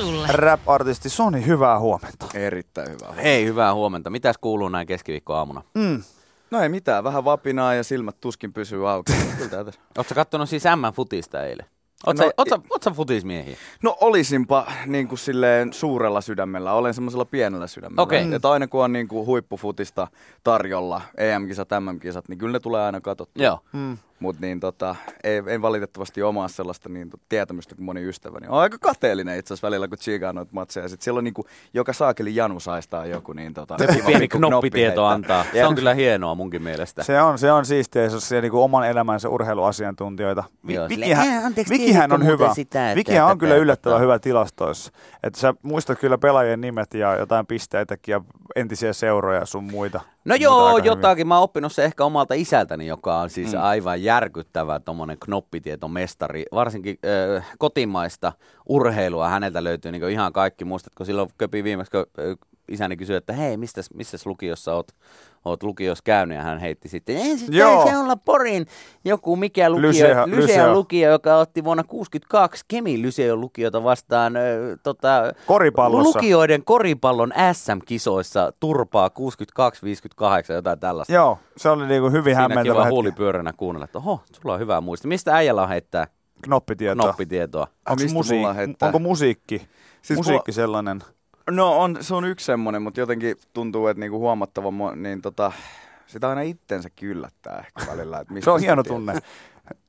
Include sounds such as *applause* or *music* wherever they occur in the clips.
sulle. Rap-artisti Soni, hyvää huomenta. Erittäin hyvä. Hei, hyvää huomenta. Mitäs kuuluu näin keskiviikkoaamuna? Mm. No ei mitään, vähän vapinaa ja silmät tuskin pysyy auki. *laughs* Oletko kattonut siis M-futista eilen? Oletko No, no, oot futismiehiä? No olisinpa niin kuin silleen suurella sydämellä, olen semmoisella pienellä sydämellä. Okei. Että aina kun on niin kuin huippufutista tarjolla, EM-kisat, MM-kisat, niin kyllä ne tulee aina katsottua. Joo. Mm. Mutta niin tota, ei, en valitettavasti omaa sellaista niin, tot- tietämystä kuin moni ystäväni. On aika kateellinen itse asiassa välillä, kun tsiikaa noita matseja. Sitten siellä on niin kuin, joka saakeli janu saistaa joku. Niin, tota, kiva Pieni pikku knoppitieto antaa. Se on kyllä hienoa munkin mielestä. Se on, se on siistiä, jos on siellä niinku oman elämänsä urheiluasiantuntijoita. Vi- Joo, silleen, Vikihän, "Ää, anteeksi, Vikihän tiedätkö on hyvä. sitä, että Vikihän on kyllä yllättävän tota?" hyvä tilastoissa. Että sä muistat kyllä pelaajien nimet ja jotain pisteitäkin ja entisiä seuroja sun muita. No muita joo, hyvin. jotakin. Mä oon oppinut se ehkä omalta isältäni, joka on siis Mm. aivan järkyttävä tommonen knoppitietomestari. Varsinkin äh, kotimaista urheilua häneltä löytyy niin ihan kaikki. Muistatko silloin köpi viimeksi, kun äh, isäni kysyi, että hei, mistä, missä lukiossa oot, oot lukiossa käynyt? Ja hän heitti sitten, ei se Joo. taisi olla Porin joku mikä lukio, Lyseo- Lyseon Lyseo. lukio, joka otti vuonna 62 Kemin Lyseon lukiota vastaan äh, tota, Koripallossa. lukioiden koripallon SM-kisoissa turpaa 62-58, jotain tällaista. Joo, se oli niinku hyvin hämmentävä hetki. huulipyöränä kuunnella, että oho, sulla on hyvä muisti. Mistä äijällä on heittää Knoppitietoa. knoppitietoa? Onko, musiik- mulla onko musiikki, Siis musiikki sellainen? No on, se on yksi semmoinen, mutta jotenkin tuntuu, että niinku huomattava, niin tota, sitä aina itsensä yllättää ehkä välillä. Että mistä Se on hieno tunne.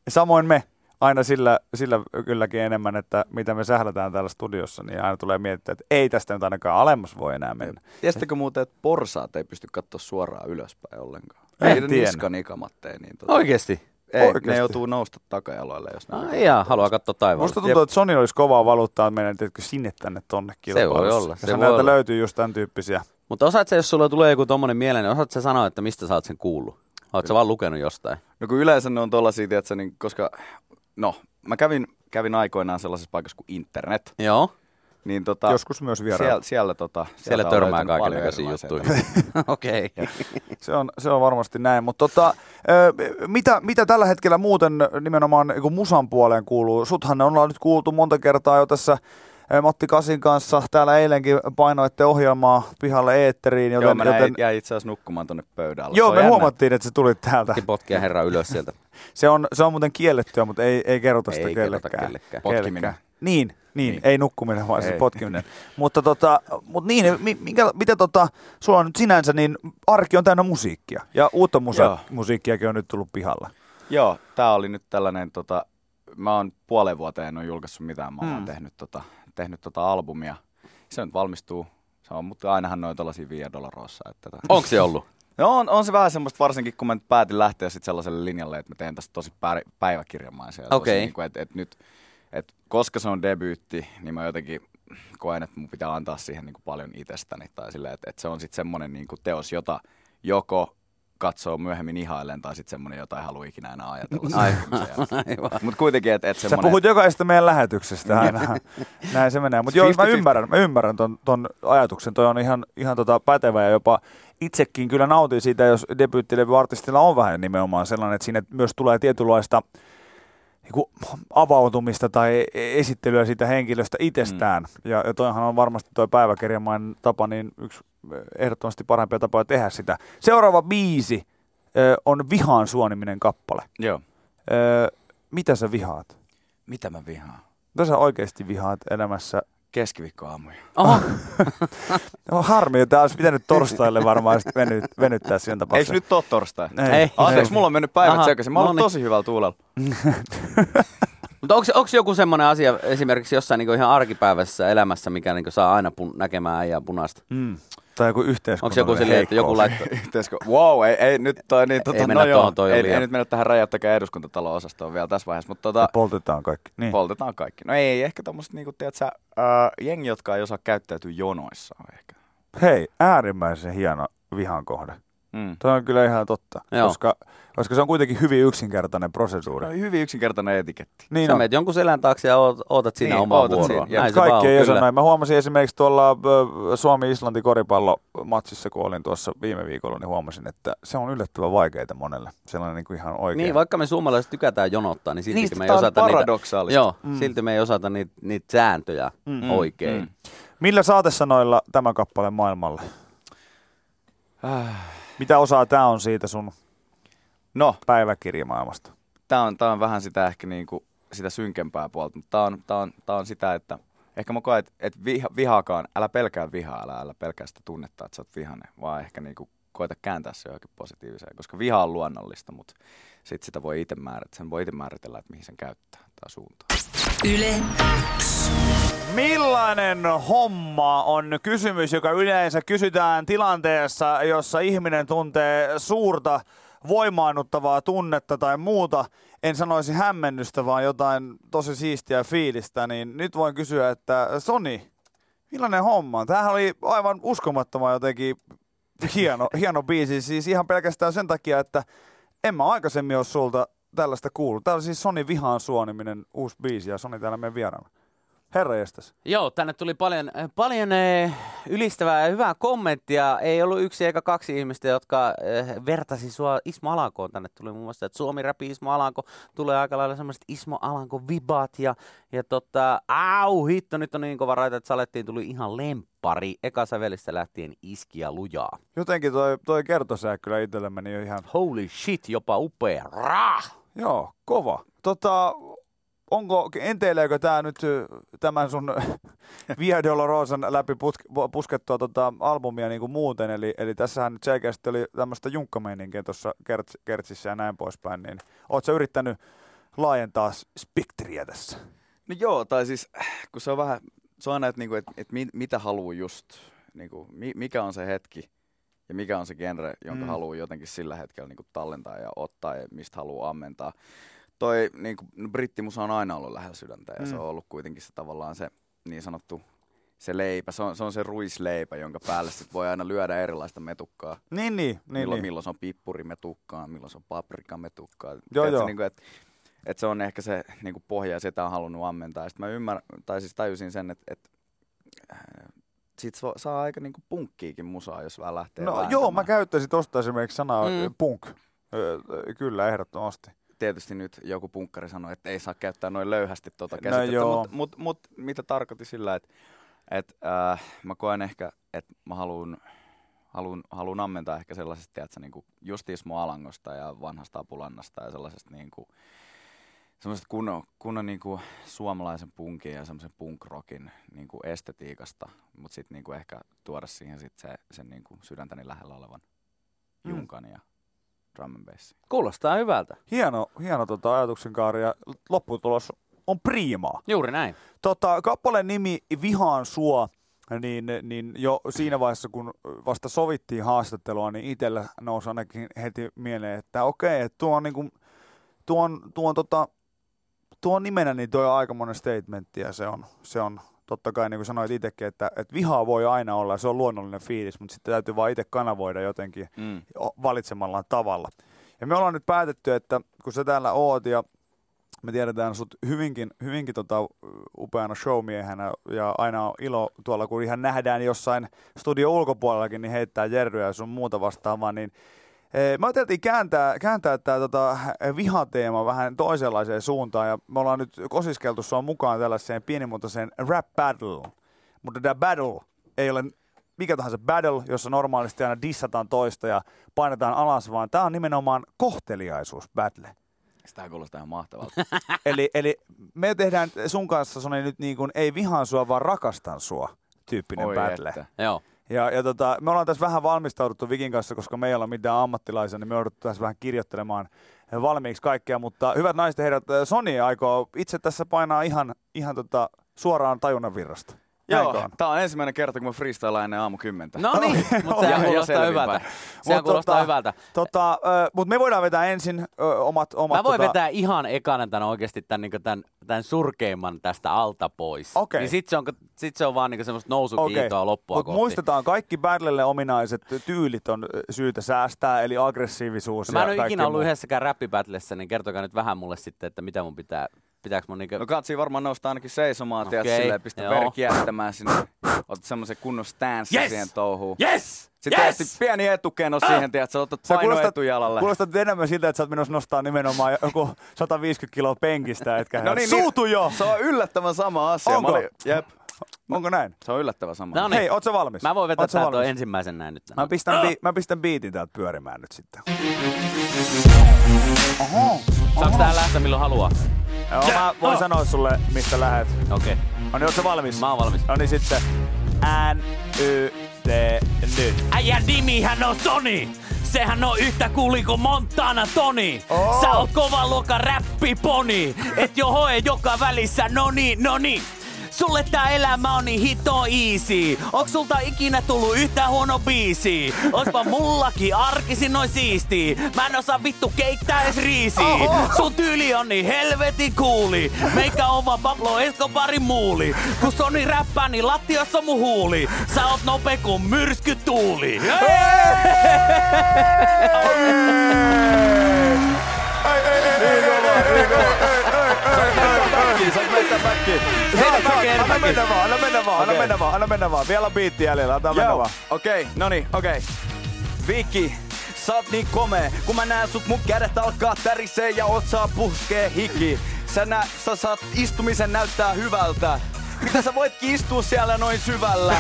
Samoin me aina sillä, sillä kylläkin enemmän, että mitä me sählätään täällä studiossa, niin aina tulee miettiä, että ei tästä nyt ainakaan alemmas voi enää mennä. Tiesittekö muuten, että porsaat ei pysty katsoa suoraan ylöspäin ollenkaan? En ei tiennyt. niskan ikamatteen, niin tota, Oikeesti? Ei, Oikeesti? ne joutuu nousta takajaloille, jos ne No, ihan haluaa katsoa taivaalle. Musta tuntuu, että Sony olisi kovaa valuuttaa meidän tietysti sinne tänne tonne kilpailussa. voi olla, se se voi olla. löytyy just tämän tyyppisiä. Mutta osaat sä, jos sulla tulee joku tommonen mieleen, niin osaat sä sanoa, että mistä sä oot sen kuullut? Oot sä vaan lukenut jostain? No kun yleensä ne on tollasia, tiedätkö, niin koska, no, mä kävin, kävin aikoinaan sellaisessa paikassa kuin internet, Joo, niin tota, Joskus myös vieraan. siellä, siellä, tota, siellä sieltä on törmää erilaisia juttuihin. *laughs* Okei. Se on, se on varmasti näin, mutta tota, ö, mitä, mitä tällä hetkellä muuten nimenomaan niin kuin musan puoleen kuuluu? Suthan ollaan nyt kuultu monta kertaa jo tässä Matti Kasin kanssa. Täällä eilenkin painoitte ohjelmaa pihalle eetteriin, joten, Joo, mä joten jäin itse asiassa nukkumaan tonne pöydälle. joo me jännä. huomattiin, että se tuli täältä. Potkia herra ylös sieltä. *laughs* Se on, se on muuten kiellettyä, mutta ei, ei kerrota sitä Ei kerrota kellekään. kellekään. Potkiminen. Niin, niin, niin, Niin. ei nukkuminen, vaan se Ei. potkiminen. mutta tota, mut niin, mi- minkä, mitä tota, sulla on nyt sinänsä, niin arki on täynnä musiikkia. Ja uutta musa- Joo. musiikkiakin on nyt tullut pihalle. Joo, tää oli nyt tällainen, tota, mä oon puolen vuoteen en ole julkaissut mitään, mä oon Mm. tehnyt, tota, tehnyt tota albumia. Se nyt valmistuu, se on, mutta ainahan noin tällaisia Via Dolorosa. Että tota. Onko se ollut? No on, on, se vähän semmoista, varsinkin kun mä päätin lähteä sit sellaiselle linjalle, että mä teen tästä tosi päiväkirjamaisia. Okei. Niin kuin, että, että nyt, että koska se on debyytti, niin mä jotenkin koen, että mun pitää antaa siihen niin kuin paljon itsestäni. Tai silleen, että, että se on sitten semmoinen niin kuin teos, jota joko katsoo myöhemmin ihailen, tai sitten semmoinen, jota ei halua ikinä enää ajatella. *laughs* Mutta kuitenkin, että, että Sä semmoinen... puhut jokaisesta meidän lähetyksestä aina. *laughs* Näin se menee. Mutta joo, mä 50-50. ymmärrän, mä ymmärrän ton, ton ajatuksen. Toi on ihan, ihan tota pätevä ja jopa itsekin kyllä nautin siitä, jos debyyttilevyartistilla on vähän nimenomaan sellainen, että sinne myös tulee tietynlaista niin avautumista tai esittelyä siitä henkilöstä itsestään. Mm. Ja, ja toihan on varmasti toi päiväkirjamainen tapa, niin yksi ehdottomasti parempia tapoja tehdä sitä. Seuraava biisi ö, on Vihaan suoniminen kappale. Joo. Ö, mitä sä vihaat? Mitä mä vihaan? Mitä sä oikeasti vihaat elämässä? Keskiviikkoaamuja. Oho, *laughs* No, harmi, että tämä olisi pitänyt torstaille varmaan venyt, venyttää sen Eikö tapauksessa. nyt ole torstai? Ei. Ei. Anteeksi, mulla on mennyt päivät Aha, sekaisin. Mä oon no niin. tosi hyvällä tuulella. *laughs* Mutta onko joku semmoinen asia esimerkiksi jossain niinku ihan arkipäiväisessä elämässä, mikä niinku saa aina pun- näkemään äijää punaista? Mm. Tai joku Onko yhteiskunnallinen joku silleen, että joku laittaa... *laughs* Wow, ei, ei nyt toi niin, tota, Ei mennä no joo, tohon, toi ei, ei, nyt mennä tähän räjäyttäkää eduskuntatalon osastoon vielä tässä vaiheessa, mutta Ja tota, poltetaan kaikki. Niin. poltetaan kaikki. No ei, ehkä tommoset niinku, tiedätkö, äh, jengi, jotka ei osaa käyttäytyä jonoissa ehkä. Hei, äärimmäisen hieno vihan kohde. Mm. Toi on kyllä ihan totta, Joo. koska, koska se on kuitenkin hyvin yksinkertainen proseduuri. Se on hyvin yksinkertainen etiketti. Niin Sä on. menet jonkun selän taakse ja oot, ootat siinä Niin, omaa vuoroa. Ja Näin Kaikki on, ei osaa kyllä. näin. Mä huomasin esimerkiksi tuolla Suomi-Islanti koripallomatsissa, kun olin tuossa viime viikolla, niin huomasin, että se on yllättävän vaikeaa monelle. Sellainen niin kuin ihan oikein. Niin, vaikka me suomalaiset tykätään jonottaa, niin silti Niistä me ei osata niitä, joo, Mm. silti me ei osata niitä, niitä sääntöjä Mm. oikein. Mm. Millä saatesanoilla tämä kappale maailmalle? Äh. Mitä osaa tämä on siitä sun No, päiväkirjamaailmasta? tää on, tää on vähän sitä ehkä niinku, sitä synkempää puolta, mutta tää on, tää on, tää on sitä, että ehkä mä koen, että et viha, vihaakaan, älä pelkää vihaa, älä, älä pelkää sitä tunnetta, että sä oot vihainen, vaan ehkä niinku koeta kääntää se johonkin positiiviseen, koska viha on luonnollista, mutta sit sitä voi itse määritellä, sen voi itse määritellä, että mihin sen käyttää tai suuntaan. Yle. Millainen homma on kysymys, joka yleensä kysytään tilanteessa, jossa ihminen tuntee suurta voimaannuttavaa tunnetta tai muuta, en sanoisi hämmennystä, vaan jotain tosi siistiä fiilistä, niin nyt voin kysyä, että Soni, millainen homma? Tämähän oli aivan uskomattoman jotenkin hieno, hieno biisi, siis ihan pelkästään sen takia, että en mä aikaisemmin ole sulta tällaista kuullut. Tämä on siis Soni Vihaan suoniminen uusi biisi ja Soni täällä meidän vieraana. Herra jestas. Joo, tänne tuli paljon, paljon eh, ylistävää ja hyvää kommenttia. Ei ollut yksi eikä kaksi ihmistä, jotka eh, vertasi sua Ismo Alankoon. Tänne tuli muun muassa, että Suomi Rapi Ismo Alanko tulee aika lailla semmoiset Ismo Alanko vibat. Ja, ja tota, au hitto, nyt on niin kova raita, että salettiin tuli ihan lemppari. Eka sävelistä lähtien iskiä lujaa. Jotenkin toi, toi kertosää kyllä itselle meni ihan, Holy shit, jopa upea. Rah! joo, kova. Tota, onko, enteileekö tämä nyt tämän sun *laughs* Via Dolorosan läpi putk- puskettua tota albumia niin kuin muuten, eli, eli tässähän nyt selkeästi oli tämmöistä junkkameininkiä tuossa kerts, kertsissä ja näin poispäin, niin oot sä yrittänyt laajentaa spektriä tässä? No joo, tai siis kun se on vähän, se on aina, että, niinku, että, että mi, mitä haluaa just, niinku, mi, mikä on se hetki ja mikä on se genre, jonka mm. haluaa jotenkin sillä hetkellä niinku, tallentaa ja ottaa ja mistä haluaa ammentaa. Toi niinku, no, brittimusa on aina ollut lähellä sydäntä ja Mm. se on ollut kuitenkin se tavallaan se niin sanottu se leipä, se on, se on se ruisleipä, jonka päälle sit voi aina lyödä erilaista metukkaa. Niin, niin, niin. milloin, niin. milloin se on pippurimetukkaa, milloin se on paprikametukkaa. Joo, joo. Niin kuin, että, että se on ehkä se niin kuin pohja ja sitä on halunnut ammentaa. Sitten mä ymmärrän, tai siis tajusin sen, että, että äh, sit sa- saa aika niin kuin punkkiikin musaa, jos vähän lähtee No vääntämään. joo, mä käyttäisin tosta esimerkiksi sanaa Mm. punk. Kyllä, ehdottomasti. Tietysti nyt joku punkkari sanoi, että ei saa käyttää noin löyhästi tuota No käsitettä, joo. mutta mut, mut, mitä tarkoitti sillä, että, että äh, mä koen ehkä, että mä haluan haluan, haluan ammentaa ehkä sellaisesta, että niin kuin just Ismo Alangosta ja vanhasta Apulannasta ja sellaisesta niin kuin, semmoisesta kunnon, kunnon niin kuin suomalaisen punkin ja semmoisen punk-rockin niin kuin estetiikasta, mutta sitten niin kuin ehkä tuoda siihen sit se, sen niin kuin sydäntäni lähellä olevan Mm. junkan ja drum and bassin. Kuulostaa hyvältä. Hieno, hieno tota ajatuksen kaari ja lopputulos on priimaa. Juuri näin. Tota, kappaleen nimi Vihaan sua, niin, niin jo siinä vaiheessa, kun vasta sovittiin haastattelua, niin itsellä nousi ainakin heti mieleen, että okei, että tuo on, niin kuin, tuo on, tuo on, tota, tuo on nimenä, niin tuo on aikamoinen statementti ja se on, se on totta kai, niin kuin sanoit itsekin, että, että vihaa voi aina olla, se on luonnollinen fiilis, mutta sitten täytyy vaan itse kanavoida jotenkin Mm. valitsemallaan tavalla. Ja me ollaan nyt päätetty, että kun sä täällä oot ja me tiedetään sut hyvinkin, hyvinkin tota upeana showmiehenä ja aina on ilo tuolla, kun ihan nähdään jossain studio ulkopuolellakin, niin heittää jerryä ja sun muuta vastaavaa, niin me ajateltiin kääntää, kääntää tämä tota, vihateema vähän toisenlaiseen suuntaan ja me ollaan nyt kosiskeltu sua mukaan tällaiseen pienimuotoiseen rap battle. Mutta tämä battle ei ole mikä tahansa battle, jossa normaalisti aina dissataan toista ja painetaan alas, vaan tämä on nimenomaan kohteliaisuus battle. Sitä kuulostaa ihan mahtavalta. *laughs* eli, eli me tehdään sun kanssa Soni nyt niin kuin ei vihaan sua, vaan rakastan sua tyyppinen Oi battle. että. Joo. Ja, ja tota, me ollaan tässä vähän valmistauduttu Vikin kanssa, koska me ei olla mitään ammattilaisia, niin me jouduttu tässä vähän kirjoittelemaan valmiiksi kaikkea. Mutta hyvät naiset ja herrat, Sony aikoo itse tässä painaa ihan, ihan tota, suoraan tajunnan virrasta. Joo, on? tää on ensimmäinen kerta, kun mä freestylaan ennen aamu kymmentä. No niin, *laughs* mutta sehän ja kuulostaa hyvältä. Sehän Mut kuulostaa tota, hyvältä. Tota, mutta me voidaan vetää ensin ö, omat, omat Mä voin tota, vetää ihan ekana tämän oikeasti tämän, niin tämän, tämän surkeimman tästä alta pois. Okei. Niin sit se on, sit se on vaan niin semmoista nousukiitoa loppua Mut kohti. muistetaan, kaikki battlelle ominaiset tyylit on syytä säästää, eli aggressiivisuus Mä en ole ikinä ollut muu. yhdessäkään räppipätlessä, niin kertokaa nyt vähän mulle sitten, että mitä mun pitää, pitääkö mun niinkö... No katsi varmaan nousta ainakin seisomaan, okay. Tiedät, silleen, pistä joo. veri kiertämään sinne. Otat semmoisen kunnon stance Yes! siihen touhuun. Yes! Sitten yes! yes! pieni etukeno siihen, tiedät, sä otat paino kuulostat, etujalalle. kuulostat enemmän siltä, että sä oot menossa nostaa nimenomaan joku 150 kiloa penkistä, etkä No niin, Suutu niin, jo! Se on yllättävän sama asia. Onko? Mä olin, jep, Onko näin? se on yllättävän sama. No niin. Hei, oot sä valmis? Mä voin vetää tää toi ensimmäisen näin nyt. Mä pistän, bi- mä pistän biitin täältä pyörimään nyt sitten. Oho. Saaks tää lähteä milloin haluaa? Joo, mä voin sanoa sulle, mistä lähet. Okei. Okay. No niin, oot sä valmis? Mä oon valmis. No niin sitten. N, Y, T, nyt. Äijän nimihän on Sony. Sehän on yhtä kuuli kuin Montana Toni. Oo. Sä oot kova luokan räppiponi. Et jo hoe joka välissä, no niin, no niin. Sulle tää elämä on niin hito easy. Onks sulta ikinä tullut yhtä huono biisi? Oispa mullakin arkisin noin siisti. Mä en osaa vittu keittää edes riisiä. Oho. Sun tyyli on niin helvetin kuuli. Meikä on vaan Pablo Escobarin muuli. Kun Sony räppää, niin lattiassa on mun huuli. Sä oot nope kuin myrskytuuli. Saat meitä backiin. Saat, saat. Back, Anna mennä vaan, anna mennä vaan, anna Okei. mennä vaan, anna mennä vaan. Vielä on biitti jäljellä, anna mennä vaan. okei, no niin, okei. Viki, sä oot niin komea, kun mä näen sut mun kädet alkaa tärisee ja otsaa puskee hiki. Sä, nä, sä saat istumisen näyttää hyvältä. Mitä sä voitkin istua siellä noin syvällä?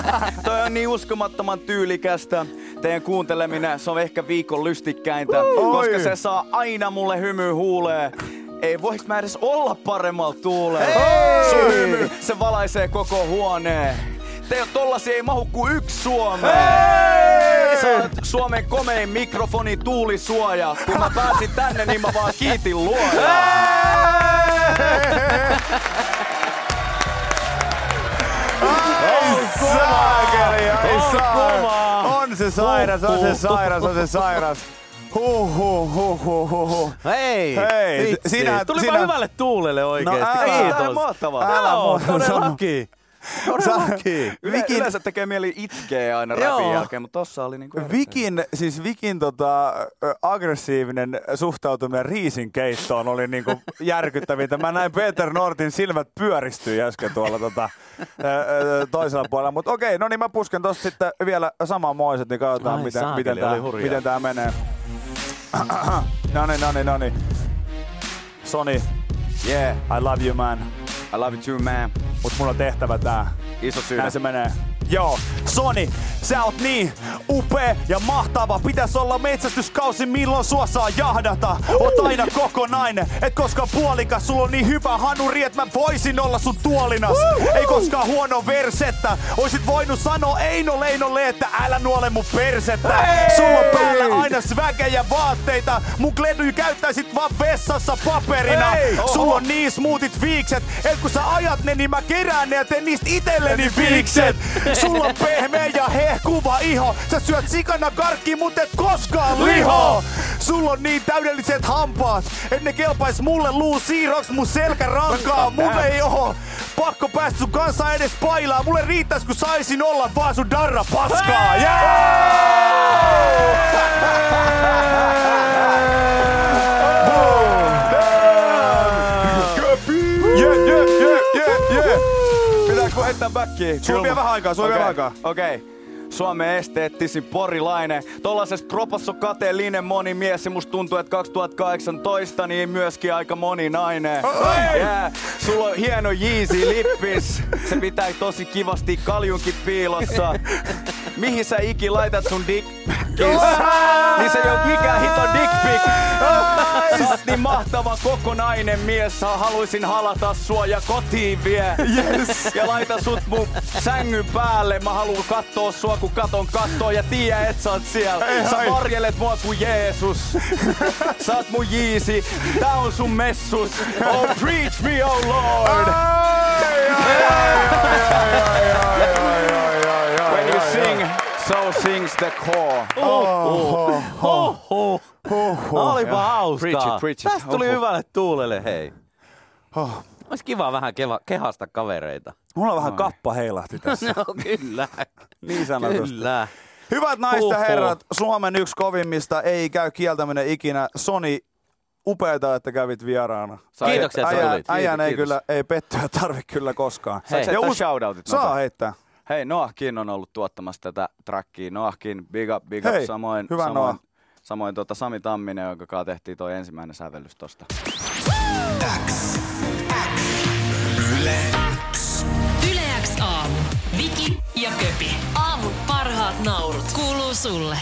*laughs* Toi on niin uskomattoman tyylikästä. Teidän kuunteleminen, se on ehkä viikon lystikkäintä, Oi. koska se saa aina mulle hymy huulee. Ei voiks mä edes olla paremmalla tuuleen. Hei! Se valaisee koko huoneen. Te tollasia ei mahu kuin yksi Suomeen. Sä Suomen komein mikrofoni tuulisuoja. Kun mä pääsin tänne, niin mä vaan kiitin luojaa. Ai saakeli, ai. On se sairas, on se sairas, on se sairas. Huh, huh, huh, huh, huh, huh. Hei! Hei, vitsi. sinä- Tulipa sinä- hyvälle tuulelle oikeesti. No älä- Tää on Kiitos. mahtavaa. Älä muuta sano. todellakin. Vikin- Yleensä tekee mieli itkeä aina rapin jälkeen, mutta tossa oli niinku... Vikin, siis Vikin tota, aggressiivinen suhtautuminen riisin keittoon oli niinku *laughs* järkyttävintä. Mä näin Peter Nortin silmät pyöristyy äsken tuolla tota, toisella puolella. Mutta okei, no niin mä pusken tosta sitten vielä samanmoiset, niin katsotaan Ai miten, saakeli, miten, tää, miten tää menee. No niin, no niin, no niin. Sony, Yeah, I love you man. I love you too, man. Mut mulla on tehtävä tää. Iso syy. Näin se menee. Joo, Soni, sä oot niin upea ja mahtava. Pitäis olla metsästyskausi, milloin sua saa jahdata. Oot aina kokonainen, et koskaan puolikas. Sulla on niin hyvä hanuri, että mä voisin olla sun tuolinas. Ei koskaan huono versettä. Oisit voinut sanoa Eino Leinolle, että älä nuole mun persettä. Sulla on päällä aina svägejä vaatteita. Mun gledyy käyttäisit vaan vessassa paperina. Sulla on niin smoothit viikset, et kun sä ajat ne, niin mä kerään ne ja teen niistä itelleni viikset. *laughs* Sulla on pehmeä ja hehkuva iho. Sä syöt sikana karkki, mut et koskaan liho. Sulla on niin täydelliset hampaat, et ne kelpais mulle luu siirroks mun selkärankaa. Mulle ei oo pakko päästä sun kanssa edes pailaa. Mulle riittäis kun saisin olla vaan sun darra paskaa. Yeah, Pitääkö heittää backiin? Sulla on vielä vähän aikaa, sulla on vielä aikaa. Okei. Okay. Suomen esteettisin porilainen. Tollasesta kropassa on kateellinen moni mies ja musta tuntuu, että 2018 niin myöskin aika moni nainen. Oi! Yeah. Sulla on hieno Yeezy lippis. Se pitää tosi kivasti kaljunkin piilossa. Mihin sä iki laitat sun dick? Niin se ei oo mikään hito dick pic. Sä oot niin mahtava kokonainen mies. Sä haluaisin halata sua ja kotiin vie. Yes. Ja laita sut mun sängyn päälle. Mä haluan kattoo sua kun katon kattoo ja tiedä et sä oot siellä. Ei, Sä varjelet mua kuin Jeesus. Sä oot mun jiisi. Tää on sun messus. Oh preach me oh lord. When you sing, so sings the core. Olipa hauskaa. Preach it, preach it. Tästä tuli Oho. hyvälle tuulelle, hei. Olisi kiva vähän keva, kehasta kavereita. Mulla on vähän kappa heilahti *laughs* tässä. No kyllä. Niin sanotusti. Kyllä. Hyvät naiset ja herrat, Suomen yksi kovimmista ei käy kieltäminen ikinä. Soni, upeeta, että kävit vieraana. Sai- Kiitoksia, että Äijän- tulit. Äijän ei Kiitos. kyllä, ei pettyä tarvi kyllä koskaan. Saiko Ja us- shoutoutit Saa nopeasti? heittää. Hei, Noahkin on ollut tuottamassa tätä trackia. Noahkin, big up, big up. Hei, samoin, hyvä samoin, Noah. samoin tuota Sami Tamminen, jonka kanssa tehtiin toi ensimmäinen sävellys tosta. Yle X aamu. Viki ja Köpi. Aamun parhaat naurut. Kuuluu sulle.